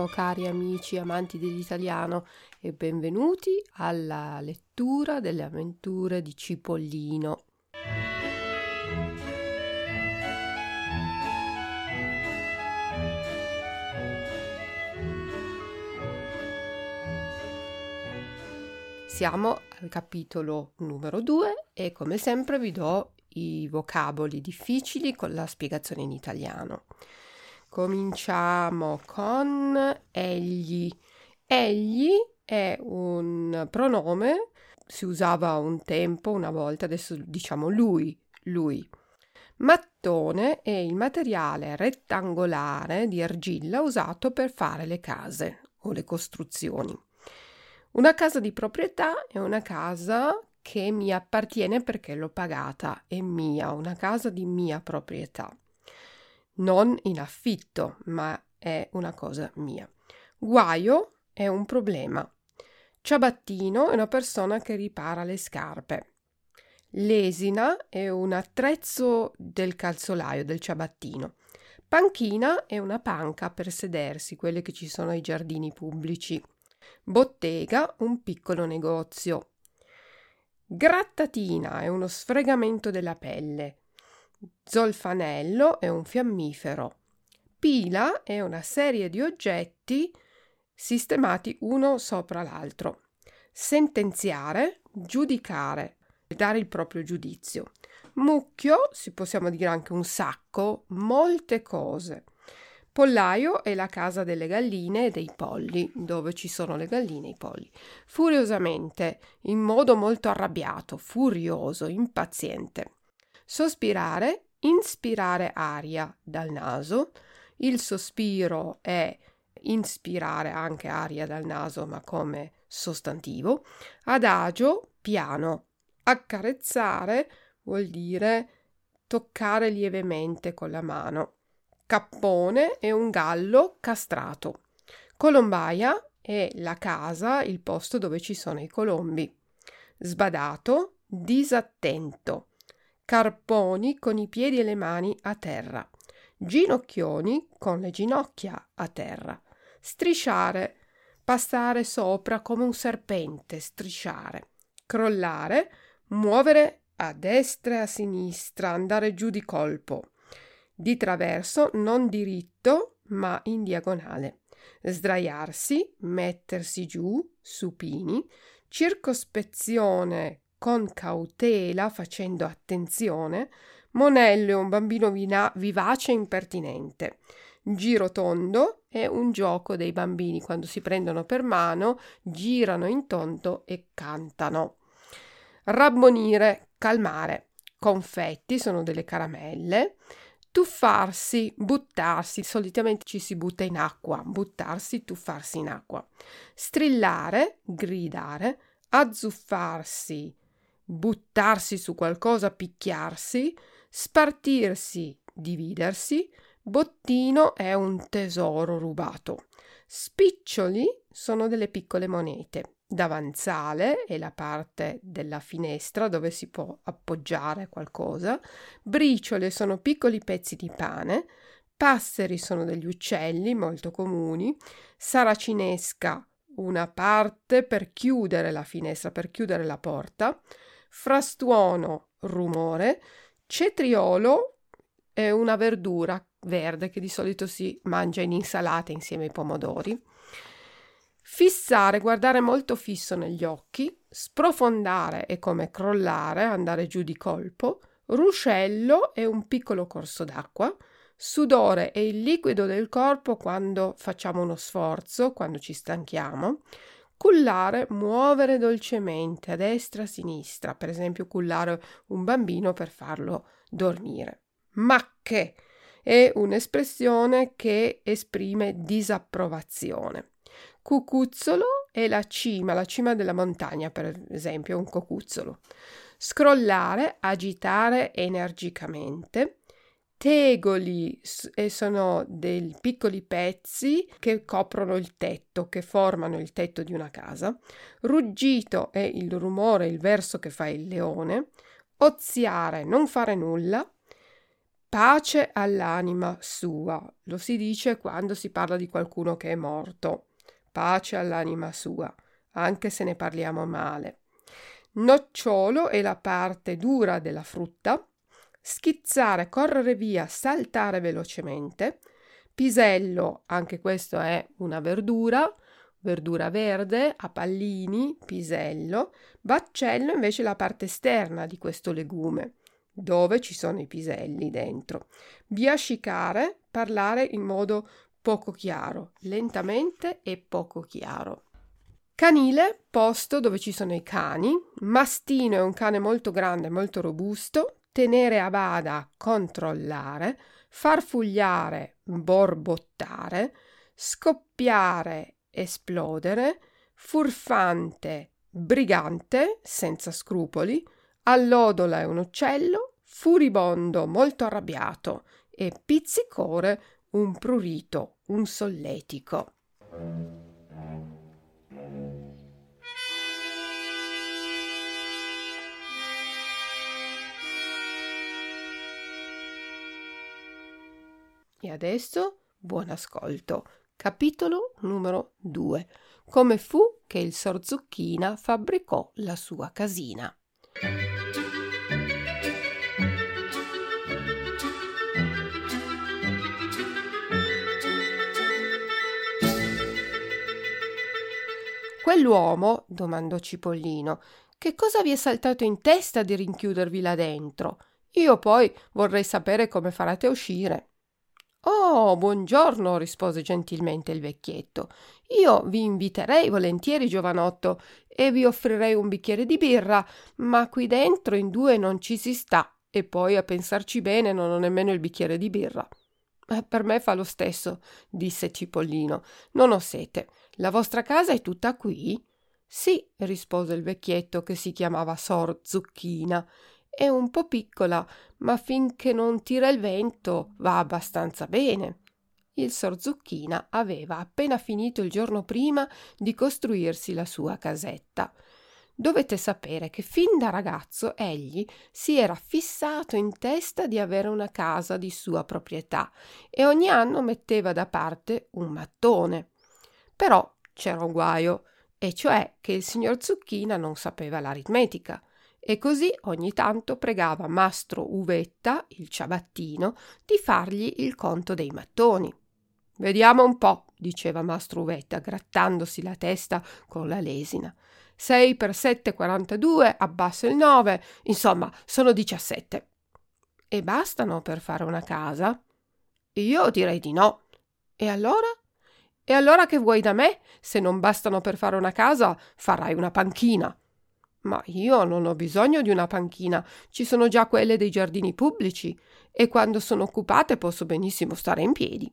Buongiorno cari amici amanti dell'italiano e benvenuti alla lettura delle avventure di Cipollino. Siamo al capitolo numero 2 e come sempre vi do i vocaboli difficili con la spiegazione in italiano. Cominciamo con egli. Egli è un pronome, si usava un tempo, una volta, adesso diciamo lui, lui. Mattone è il materiale rettangolare di argilla usato per fare le case o le costruzioni. Una casa di proprietà è una casa che mi appartiene perché l'ho pagata, è mia, una casa di mia proprietà non in affitto, ma è una cosa mia. Guaio è un problema. Ciabattino è una persona che ripara le scarpe. Lesina è un attrezzo del calzolaio, del ciabattino. Panchina è una panca per sedersi, quelle che ci sono ai giardini pubblici. Bottega, un piccolo negozio. Grattatina è uno sfregamento della pelle. Zolfanello è un fiammifero. Pila è una serie di oggetti sistemati uno sopra l'altro. Sentenziare, giudicare, dare il proprio giudizio. Mucchio, si possiamo dire anche un sacco, molte cose. Pollaio è la casa delle galline e dei polli, dove ci sono le galline e i polli. Furiosamente, in modo molto arrabbiato, furioso, impaziente. Sospirare, inspirare aria dal naso. Il sospiro è inspirare anche aria dal naso, ma come sostantivo. Adagio, piano. Accarezzare vuol dire toccare lievemente con la mano. Cappone è un gallo castrato. Colombaia è la casa, il posto dove ci sono i colombi. Sbadato, disattento carponi con i piedi e le mani a terra, ginocchioni con le ginocchia a terra, strisciare, passare sopra come un serpente, strisciare, crollare, muovere a destra e a sinistra, andare giù di colpo, di traverso non diritto ma in diagonale, sdraiarsi, mettersi giù, supini, circospezione con cautela, facendo attenzione, Monello è un bambino vina- vivace e impertinente. Giro tondo è un gioco dei bambini quando si prendono per mano, girano in tondo e cantano. Rabbonire, calmare. Confetti sono delle caramelle. Tuffarsi, buttarsi, solitamente ci si butta in acqua, buttarsi, tuffarsi in acqua. Strillare, gridare, azzuffarsi, buttarsi su qualcosa, picchiarsi, spartirsi, dividersi, bottino è un tesoro rubato. Spiccioli sono delle piccole monete. Davanzale è la parte della finestra dove si può appoggiare qualcosa. Briciole sono piccoli pezzi di pane. Passeri sono degli uccelli molto comuni. Saracinesca una parte per chiudere la finestra, per chiudere la porta frastuono, rumore, cetriolo è una verdura verde che di solito si mangia in insalata insieme ai pomodori. Fissare, guardare molto fisso negli occhi, sprofondare è come crollare, andare giù di colpo, ruscello è un piccolo corso d'acqua, sudore è il liquido del corpo quando facciamo uno sforzo, quando ci stanchiamo, Cullare, muovere dolcemente a destra e a sinistra, per esempio cullare un bambino per farlo dormire. Macche è un'espressione che esprime disapprovazione. Cucuzzolo è la cima, la cima della montagna, per esempio, un cocuzzolo. Scrollare, agitare energicamente tegoli e sono dei piccoli pezzi che coprono il tetto, che formano il tetto di una casa. Ruggito è il rumore, il verso che fa il leone. Oziare, non fare nulla. Pace all'anima sua. Lo si dice quando si parla di qualcuno che è morto. Pace all'anima sua, anche se ne parliamo male. Nocciolo è la parte dura della frutta. Schizzare, correre via, saltare velocemente. Pisello, anche questo è una verdura, verdura verde, a pallini, pisello. Baccello invece la parte esterna di questo legume dove ci sono i piselli dentro. Biascicare, parlare in modo poco chiaro, lentamente e poco chiaro. Canile, posto dove ci sono i cani. Mastino è un cane molto grande, molto robusto. Tenere a bada, controllare. Farfugliare, borbottare. Scoppiare, esplodere. Furfante, brigante, senza scrupoli. Allodola è un uccello furibondo, molto arrabbiato, e pizzicore, un prurito, un solletico. E adesso buon ascolto. Capitolo numero 2. Come fu che il Sor Zucchina fabbricò la sua casina. Quell'uomo, domandò Cipollino, che cosa vi è saltato in testa di rinchiudervi là dentro? Io poi vorrei sapere come farete uscire. Oh, buongiorno, rispose gentilmente il vecchietto. Io vi inviterei volentieri, giovanotto, e vi offrirei un bicchiere di birra, ma qui dentro in due non ci si sta, e poi a pensarci bene non ho nemmeno il bicchiere di birra. Eh, per me fa lo stesso, disse Cipollino. Non ho sete. La vostra casa è tutta qui? Sì, rispose il vecchietto che si chiamava Sor Zucchina. È un po' piccola, ma finché non tira il vento va abbastanza bene. Il Sor Zucchina aveva appena finito il giorno prima di costruirsi la sua casetta. Dovete sapere che fin da ragazzo egli si era fissato in testa di avere una casa di sua proprietà e ogni anno metteva da parte un mattone. Però c'era un guaio, e cioè che il signor Zucchina non sapeva l'aritmetica, e così ogni tanto pregava mastro Uvetta, il ciabattino, di fargli il conto dei mattoni. Vediamo un po', diceva mastro Uvetta, grattandosi la testa con la lesina. 6 per 7 42, abbasso il 9, insomma, sono 17. E bastano per fare una casa? Io direi di no. E allora? E allora che vuoi da me? Se non bastano per fare una casa, farai una panchina. Ma io non ho bisogno di una panchina, ci sono già quelle dei giardini pubblici, e quando sono occupate posso benissimo stare in piedi.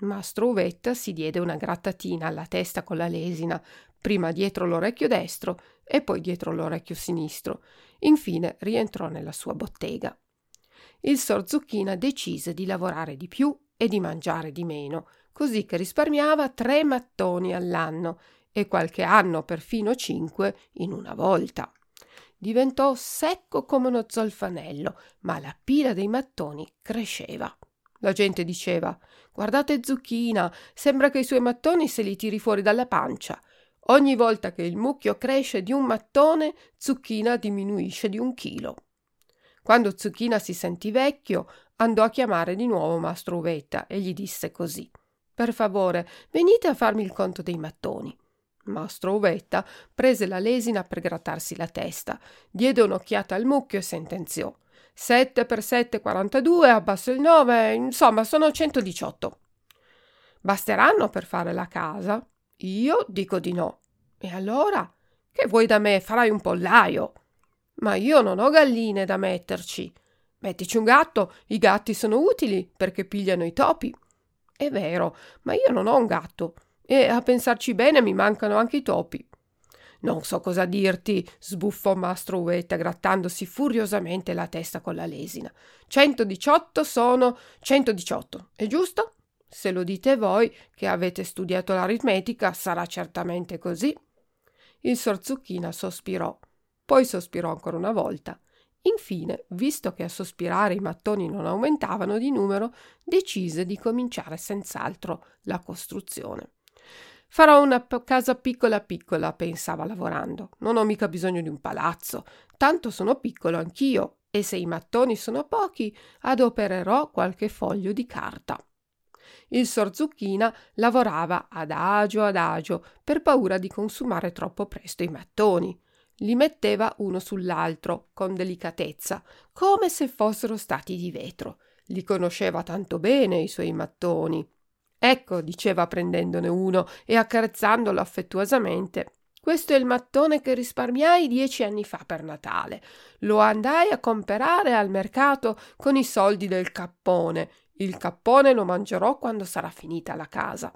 Mastro Uvetta si diede una grattatina alla testa con la lesina, prima dietro l'orecchio destro e poi dietro l'orecchio sinistro. Infine rientrò nella sua bottega. Il Sor Zucchina decise di lavorare di più e di mangiare di meno, così che risparmiava tre mattoni all'anno e qualche anno perfino cinque in una volta. Diventò secco come uno zolfanello, ma la pila dei mattoni cresceva. La gente diceva Guardate Zucchina, sembra che i suoi mattoni se li tiri fuori dalla pancia. Ogni volta che il mucchio cresce di un mattone, Zucchina diminuisce di un chilo. Quando Zucchina si sentì vecchio, andò a chiamare di nuovo Mastro Uvetta e gli disse così: Per favore, venite a farmi il conto dei mattoni. Mastro Uvetta prese la lesina per grattarsi la testa, diede un'occhiata al mucchio e sentenziò: 7 per 7, 42, abbasso il 9, insomma, sono 118. Basteranno per fare la casa? Io dico di no. E allora? Che vuoi da me? Farai un pollaio. Ma io non ho galline da metterci. Mettici un gatto, i gatti sono utili perché pigliano i topi. È vero, ma io non ho un gatto e a pensarci bene mi mancano anche i topi. Non so cosa dirti, sbuffò Mastro Uvetta grattandosi furiosamente la testa con la lesina. 118 sono 118, è giusto? Se lo dite voi, che avete studiato l'aritmetica, sarà certamente così. Il Sor Zucchina sospirò, poi sospirò ancora una volta Infine, visto che a sospirare i mattoni non aumentavano di numero, decise di cominciare senz'altro la costruzione. Farò una p- casa piccola piccola, pensava lavorando. Non ho mica bisogno di un palazzo, tanto sono piccolo anch'io, e se i mattoni sono pochi, adopererò qualche foglio di carta. Il sor Zucchina lavorava adagio adagio per paura di consumare troppo presto i mattoni. Li metteva uno sull'altro con delicatezza, come se fossero stati di vetro. Li conosceva tanto bene i suoi mattoni. Ecco, diceva prendendone uno e accarezzandolo affettuosamente. Questo è il mattone che risparmiai dieci anni fa per Natale. Lo andai a comprare al mercato con i soldi del cappone. Il cappone lo mangerò quando sarà finita la casa.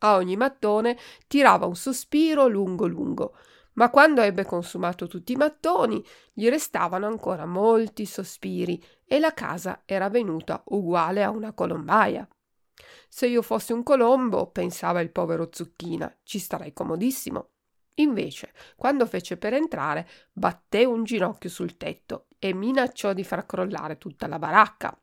A ogni mattone tirava un sospiro lungo lungo, ma quando ebbe consumato tutti i mattoni gli restavano ancora molti sospiri e la casa era venuta uguale a una colombaia. Se io fossi un colombo, pensava il povero Zucchina, ci starei comodissimo. Invece, quando fece per entrare, batté un ginocchio sul tetto e minacciò di far crollare tutta la baracca.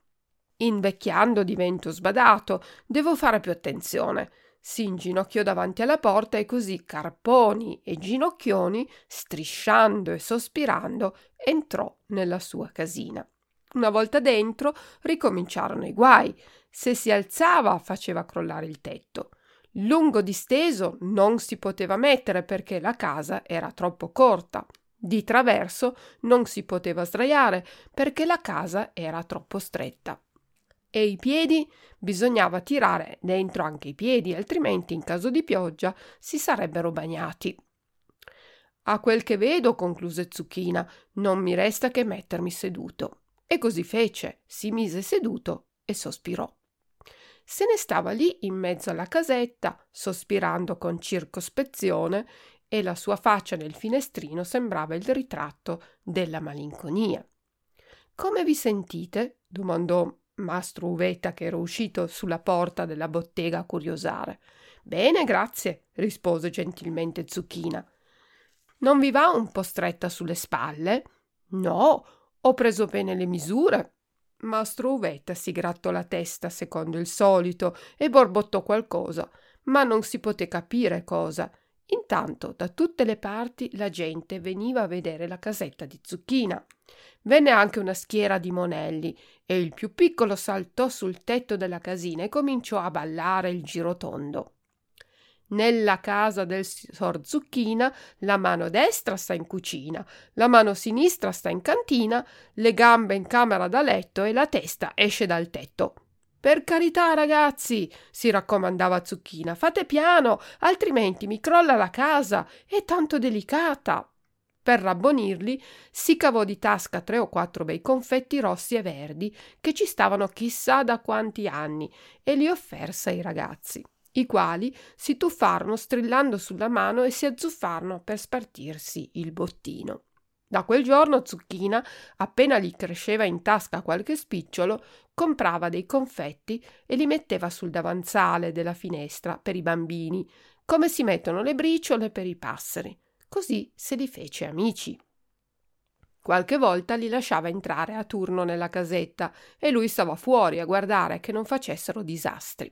Invecchiando divento sbadato, devo fare più attenzione. Si inginocchiò davanti alla porta e così Carponi e Ginocchioni, strisciando e sospirando, entrò nella sua casina. Una volta dentro ricominciarono i guai. Se si alzava faceva crollare il tetto. Lungo disteso non si poteva mettere perché la casa era troppo corta. Di traverso non si poteva sdraiare perché la casa era troppo stretta e i piedi bisognava tirare dentro anche i piedi, altrimenti in caso di pioggia si sarebbero bagnati. A quel che vedo, concluse Zucchina, non mi resta che mettermi seduto. E così fece, si mise seduto e sospirò. Se ne stava lì in mezzo alla casetta, sospirando con circospezione, e la sua faccia nel finestrino sembrava il ritratto della malinconia. Come vi sentite? domandò mastro Uvetta che era uscito sulla porta della bottega a curiosare. Bene, grazie, rispose gentilmente Zucchina. Non vi va un po' stretta sulle spalle? No, ho preso bene le misure. Mastro Uvetta si grattò la testa secondo il solito e borbottò qualcosa, ma non si poté capire cosa. Intanto da tutte le parti la gente veniva a vedere la casetta di Zucchina. Venne anche una schiera di monelli e il più piccolo saltò sul tetto della casina e cominciò a ballare il girotondo. Nella casa del sor Zucchina la mano destra sta in cucina, la mano sinistra sta in cantina, le gambe in camera da letto e la testa esce dal tetto. Per carità, ragazzi, si raccomandava Zucchina, fate piano, altrimenti mi crolla la casa. È tanto delicata. Per rabbonirli si cavò di tasca tre o quattro bei confetti rossi e verdi che ci stavano chissà da quanti anni e li offerse ai ragazzi, i quali si tuffarono strillando sulla mano e si azzuffarono per spartirsi il bottino. Da quel giorno Zucchina, appena gli cresceva in tasca qualche spicciolo, comprava dei confetti e li metteva sul davanzale della finestra per i bambini, come si mettono le briciole per i passeri. Così se li fece amici. Qualche volta li lasciava entrare a turno nella casetta e lui stava fuori a guardare che non facessero disastri.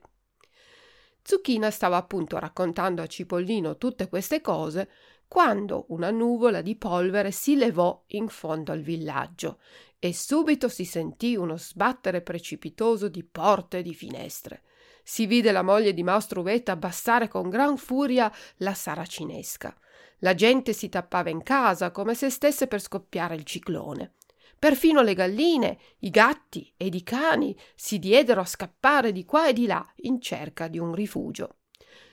Zucchina stava appunto raccontando a Cipollino tutte queste cose quando una nuvola di polvere si levò in fondo al villaggio e subito si sentì uno sbattere precipitoso di porte e di finestre. Si vide la moglie di Mastro Uvetta abbassare con gran furia la saracinesca. La gente si tappava in casa come se stesse per scoppiare il ciclone. Perfino le galline, i gatti ed i cani si diedero a scappare di qua e di là in cerca di un rifugio.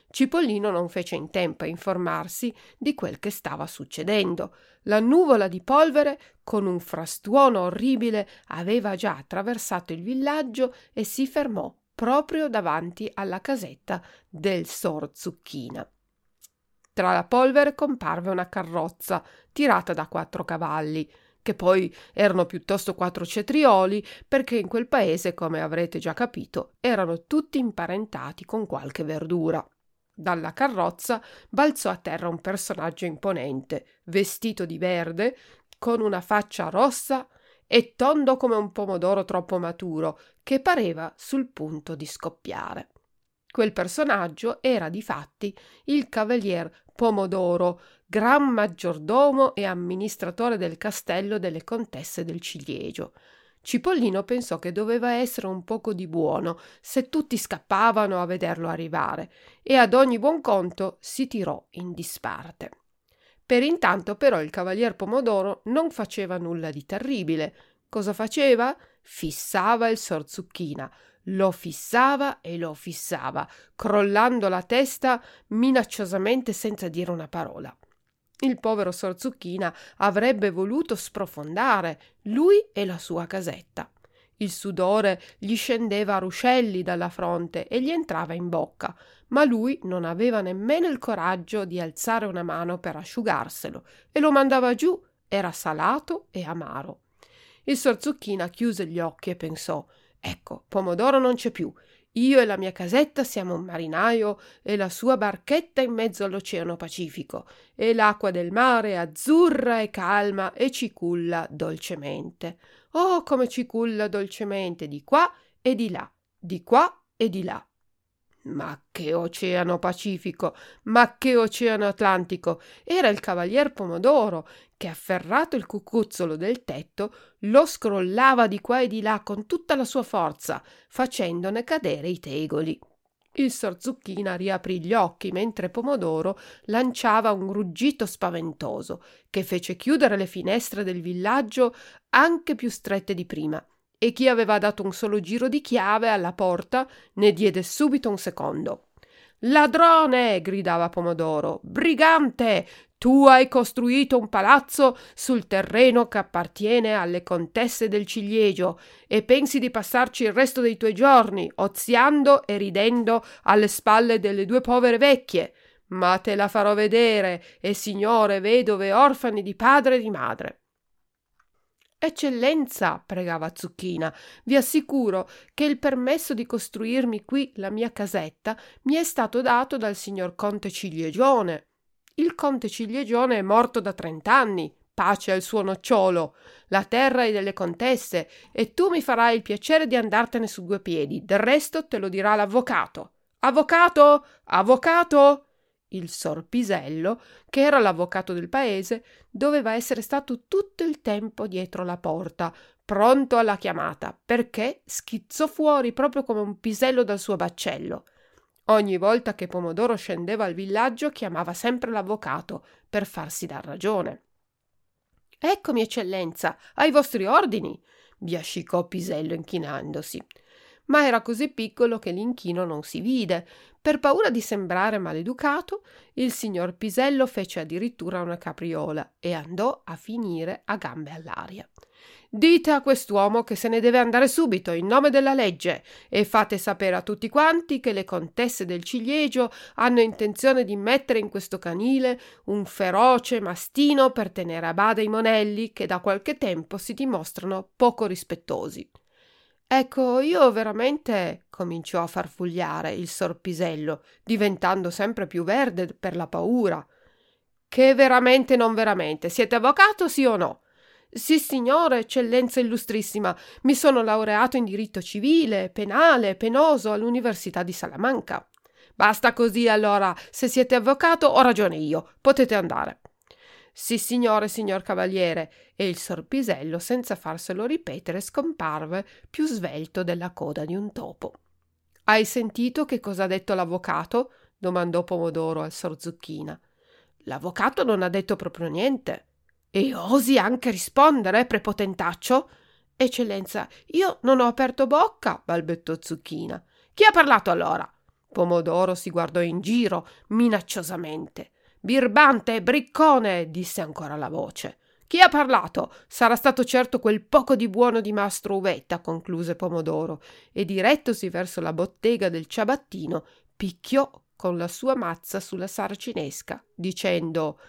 Cipollino non fece in tempo a informarsi di quel che stava succedendo. La nuvola di polvere, con un frastuono orribile, aveva già attraversato il villaggio e si fermò proprio davanti alla casetta del sor Zucchina. Tra la polvere comparve una carrozza tirata da quattro cavalli, che poi erano piuttosto quattro cetrioli, perché in quel paese, come avrete già capito, erano tutti imparentati con qualche verdura. Dalla carrozza balzò a terra un personaggio imponente, vestito di verde, con una faccia rossa e tondo come un pomodoro troppo maturo, che pareva sul punto di scoppiare. Quel personaggio era difatti il cavalier Pomodoro, gran maggiordomo e amministratore del castello delle contesse del Ciliegio. Cipollino pensò che doveva essere un poco di buono se tutti scappavano a vederlo arrivare e ad ogni buon conto si tirò in disparte. Per intanto però il cavalier Pomodoro non faceva nulla di terribile. Cosa faceva? Fissava il Sor Zucchina, lo fissava e lo fissava, crollando la testa minacciosamente senza dire una parola. Il povero Sor Zucchina avrebbe voluto sprofondare, lui e la sua casetta. Il sudore gli scendeva a ruscelli dalla fronte e gli entrava in bocca, ma lui non aveva nemmeno il coraggio di alzare una mano per asciugarselo e lo mandava giù, era salato e amaro. Il Sor Zucchina chiuse gli occhi e pensò Ecco, Pomodoro non c'è più. Io e la mia casetta siamo un marinaio e la sua barchetta in mezzo all'Oceano Pacifico, e l'acqua del mare è azzurra e calma e ci culla dolcemente. Oh, come ci culla dolcemente di qua e di là, di qua e di là. Ma che oceano Pacifico, ma che oceano Atlantico! Era il cavalier Pomodoro che, afferrato il cucuzzolo del tetto, lo scrollava di qua e di là con tutta la sua forza, facendone cadere i tegoli. Il Sor Zucchina riaprì gli occhi mentre Pomodoro lanciava un ruggito spaventoso che fece chiudere le finestre del villaggio anche più strette di prima e chi aveva dato un solo giro di chiave alla porta ne diede subito un secondo. Ladrone! gridava Pomodoro. Brigante! Tu hai costruito un palazzo sul terreno che appartiene alle contesse del ciliegio e pensi di passarci il resto dei tuoi giorni, oziando e ridendo alle spalle delle due povere vecchie. Ma te la farò vedere, e signore vedove orfani di padre e di madre. Eccellenza, pregava Zucchina, vi assicuro che il permesso di costruirmi qui la mia casetta mi è stato dato dal signor conte Ciliegione. Il conte Ciliegione è morto da trent'anni, pace al suo nocciolo. La terra è delle contesse e tu mi farai il piacere di andartene su due piedi. Del resto te lo dirà l'avvocato. Avvocato! Avvocato! Il sorpisello, che era l'avvocato del paese, doveva essere stato tutto il tempo dietro la porta, pronto alla chiamata, perché schizzò fuori proprio come un pisello dal suo baccello. Ogni volta che Pomodoro scendeva al villaggio chiamava sempre l'avvocato per farsi dar ragione. Eccomi, eccellenza, ai vostri ordini, biascicò Pisello inchinandosi ma era così piccolo che l'inchino non si vide. Per paura di sembrare maleducato, il signor Pisello fece addirittura una capriola e andò a finire a gambe all'aria. Dite a quest'uomo che se ne deve andare subito in nome della legge e fate sapere a tutti quanti che le contesse del ciliegio hanno intenzione di mettere in questo canile un feroce mastino per tenere a bada i monelli che da qualche tempo si dimostrano poco rispettosi. Ecco, io veramente cominciò a farfugliare il sorpisello, diventando sempre più verde per la paura. Che veramente non veramente? Siete avvocato, sì o no? Sì, signore, eccellenza illustrissima, mi sono laureato in diritto civile, penale, penoso all'Università di Salamanca. Basta così allora, se siete avvocato ho ragione io, potete andare. Sì, signore, signor cavaliere. E il sorpisello, senza farselo ripetere, scomparve più svelto della coda di un topo. Hai sentito che cosa ha detto l'avvocato? domandò Pomodoro al sor Zucchina. L'avvocato non ha detto proprio niente. E osi anche rispondere, prepotentaccio? Eccellenza, io non ho aperto bocca, balbettò Zucchina. Chi ha parlato allora? Pomodoro si guardò in giro minacciosamente. Birbante, briccone, disse ancora la voce. Chi ha parlato? Sarà stato certo quel poco di buono di mastro Uvetta, concluse Pomodoro, e direttosi verso la bottega del ciabattino, picchiò con la sua mazza sulla saracinesca, dicendo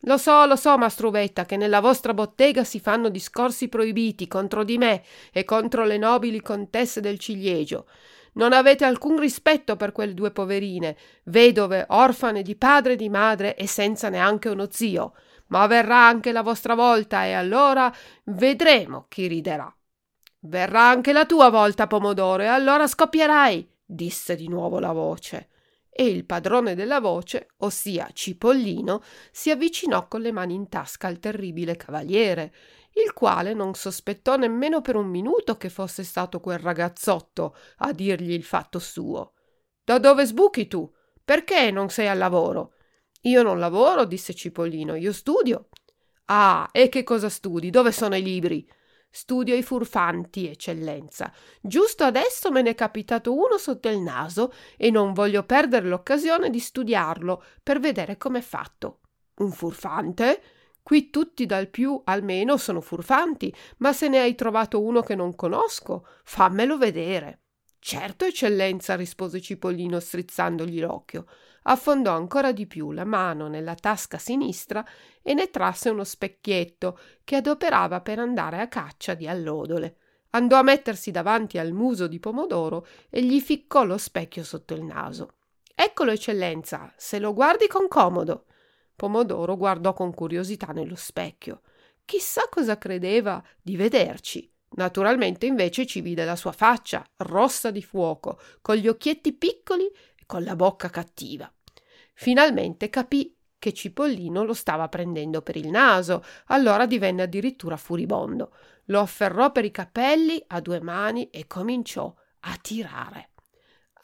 Lo so, lo so, mastro Uvetta, che nella vostra bottega si fanno discorsi proibiti contro di me e contro le nobili contesse del ciliegio. Non avete alcun rispetto per quelle due poverine, vedove, orfane di padre e di madre e senza neanche uno zio. ma verrà anche la vostra volta e allora vedremo chi riderà. Verrà anche la tua volta, Pomodoro, e allora scoppierai, disse di nuovo la voce. E il padrone della voce, ossia Cipollino, si avvicinò con le mani in tasca al terribile cavaliere, il quale non sospettò nemmeno per un minuto che fosse stato quel ragazzotto a dirgli il fatto suo. Da dove sbuchi tu? Perché non sei al lavoro? Io non lavoro, disse Cipollino, io studio. Ah, e che cosa studi? Dove sono i libri? Studio i furfanti, eccellenza. Giusto adesso me ne è capitato uno sotto il naso e non voglio perdere l'occasione di studiarlo per vedere com'è fatto. Un furfante? Qui tutti dal più almeno sono furfanti, ma se ne hai trovato uno che non conosco, fammelo vedere. Certo, eccellenza, rispose Cipollino strizzandogli l'occhio affondò ancora di più la mano nella tasca sinistra e ne trasse uno specchietto che adoperava per andare a caccia di allodole. Andò a mettersi davanti al muso di Pomodoro e gli ficcò lo specchio sotto il naso. Eccolo, eccellenza, se lo guardi con comodo. Pomodoro guardò con curiosità nello specchio. Chissà cosa credeva di vederci. Naturalmente invece ci vide la sua faccia, rossa di fuoco, con gli occhietti piccoli con la bocca cattiva. Finalmente capì che Cipollino lo stava prendendo per il naso, allora divenne addirittura furibondo. Lo afferrò per i capelli a due mani e cominciò a tirare.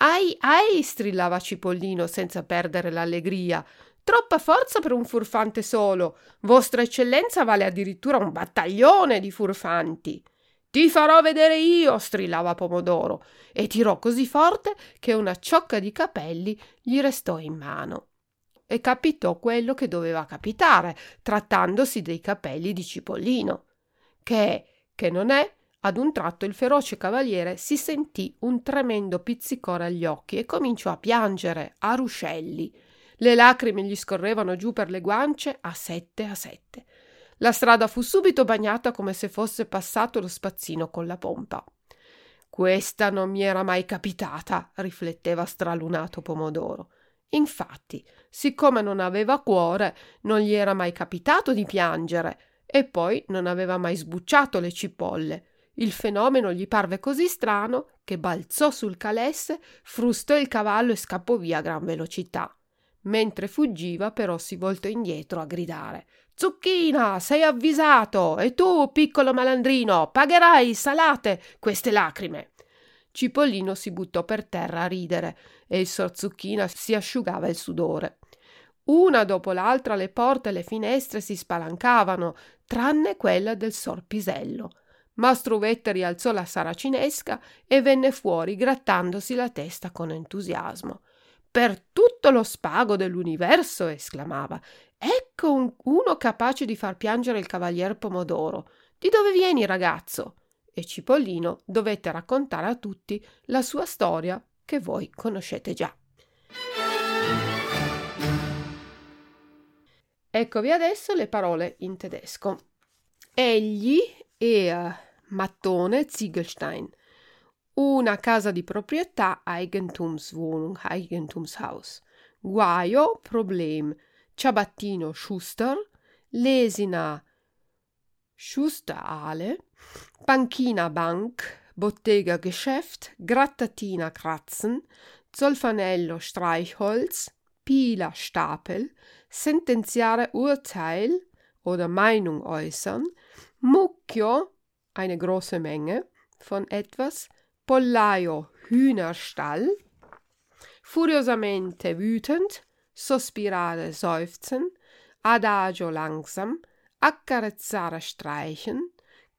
Ai, ai, strillava Cipollino senza perdere l'allegria. Troppa forza per un furfante solo. Vostra eccellenza vale addirittura un battaglione di furfanti. Ti farò vedere io, strillava Pomodoro, e tirò così forte che una ciocca di capelli gli restò in mano. E capitò quello che doveva capitare, trattandosi dei capelli di Cipollino. Che, che non è, ad un tratto il feroce cavaliere si sentì un tremendo pizzicore agli occhi e cominciò a piangere a ruscelli. Le lacrime gli scorrevano giù per le guance a sette a sette. La strada fu subito bagnata come se fosse passato lo spazzino con la pompa. Questa non mi era mai capitata, rifletteva stralunato Pomodoro. Infatti, siccome non aveva cuore, non gli era mai capitato di piangere, e poi non aveva mai sbucciato le cipolle. Il fenomeno gli parve così strano che balzò sul calesse, frustò il cavallo e scappò via a gran velocità. Mentre fuggiva, però, si voltò indietro a gridare Zucchina, sei avvisato e tu, piccolo malandrino, pagherai salate queste lacrime. Cipollino si buttò per terra a ridere e il sor Zucchina si asciugava il sudore. Una dopo l'altra le porte e le finestre si spalancavano, tranne quella del sor Pisello. Mastro Uvetta rialzò la saracinesca e venne fuori grattandosi la testa con entusiasmo. Per tutto lo spago dell'universo, esclamava, Ecco un, uno capace di far piangere il cavalier Pomodoro. Di dove vieni, ragazzo? E Cipollino dovette raccontare a tutti la sua storia che voi conoscete già. Eccovi adesso le parole in tedesco. Egli era Mattone Ziegelstein, una casa di proprietà Eigentumswohnung, Eigentumshaus. Guaio, Problem, Ciabattino Schuster, Lesina Schusterale, Banchina Bank, Bottega Geschäft, Grattatina Kratzen, Zolfanello Streichholz, Pila Stapel, Sentenziare Urteil oder Meinung äußern, Mucchio, eine große Menge von etwas, Pollaio Hühnerstall, furiosamente wütend, sospirare seufzen, adagio langsam, accarezzare streichen,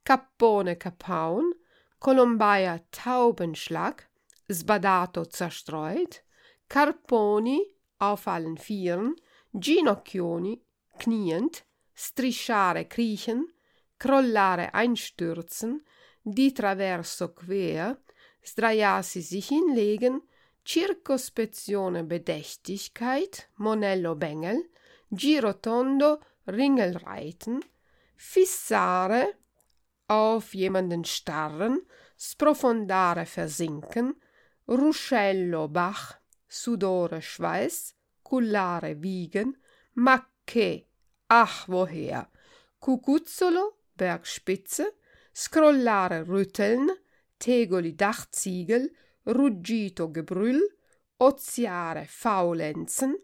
cappone kapaun, colombaia taubenschlag, sbadato zerstreut, carponi auf allen vieren, ginocchioni, kniend, strisciare kriechen, crollare einstürzen, di traverso quer, sdraiarsi sich hinlegen, Circospezione Bedächtigkeit, Monello Bengel, Girotondo Ringelreiten, Fissare auf jemanden starren, sprofondare versinken, Ruscello Bach, Sudore Schweiß, Cullare wiegen, Macche ach woher? Cucuzzolo, Bergspitze, scrollare rütteln, tegoli dachziegel, ruggito gebrüll, oziare faulenzen,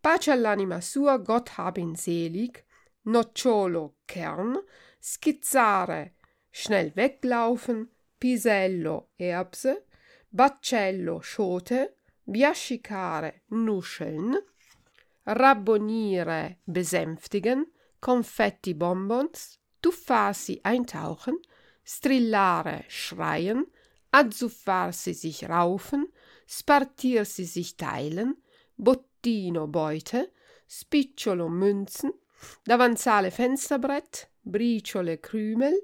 pace all'anima sua, Gott hab selig, nocciolo Kern, schizzare, schnell weglaufen, pisello Erbse, baccello Schote, biascicare Nuscheln, rabbonire besänftigen, Konfetti Bonbons, tuffarsi eintauchen, strillare schreien, azzuffarsi sich raufen, spartirsi sich teilen, bottino Beute, spicciolo Münzen, davanzale Fensterbrett, briciole Krümel,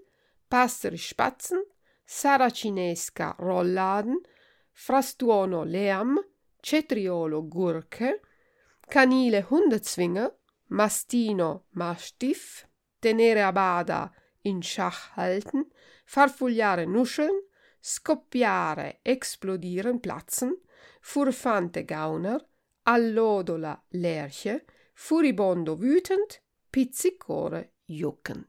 passeri Spatzen, saracinesca Rollladen, frastuono Lärm, cetriolo Gurke, canile Hundezwinger, mastino Mastiff, tenere a bada in Schach halten, farfugliare Nuscheln, scoppiare, esplodieren, platzen, furfante Gauner, allodola Lerche, furibondo wütend, pizzicore jucken.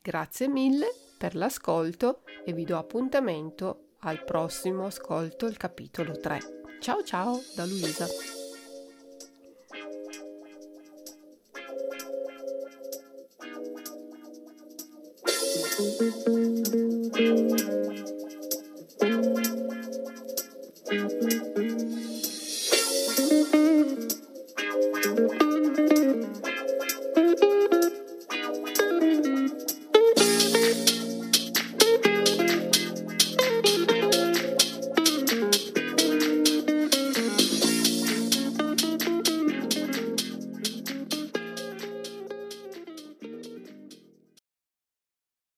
Grazie mille per l'ascolto e vi do appuntamento al prossimo ascolto, il capitolo 3. Ciao ciao da Luisa.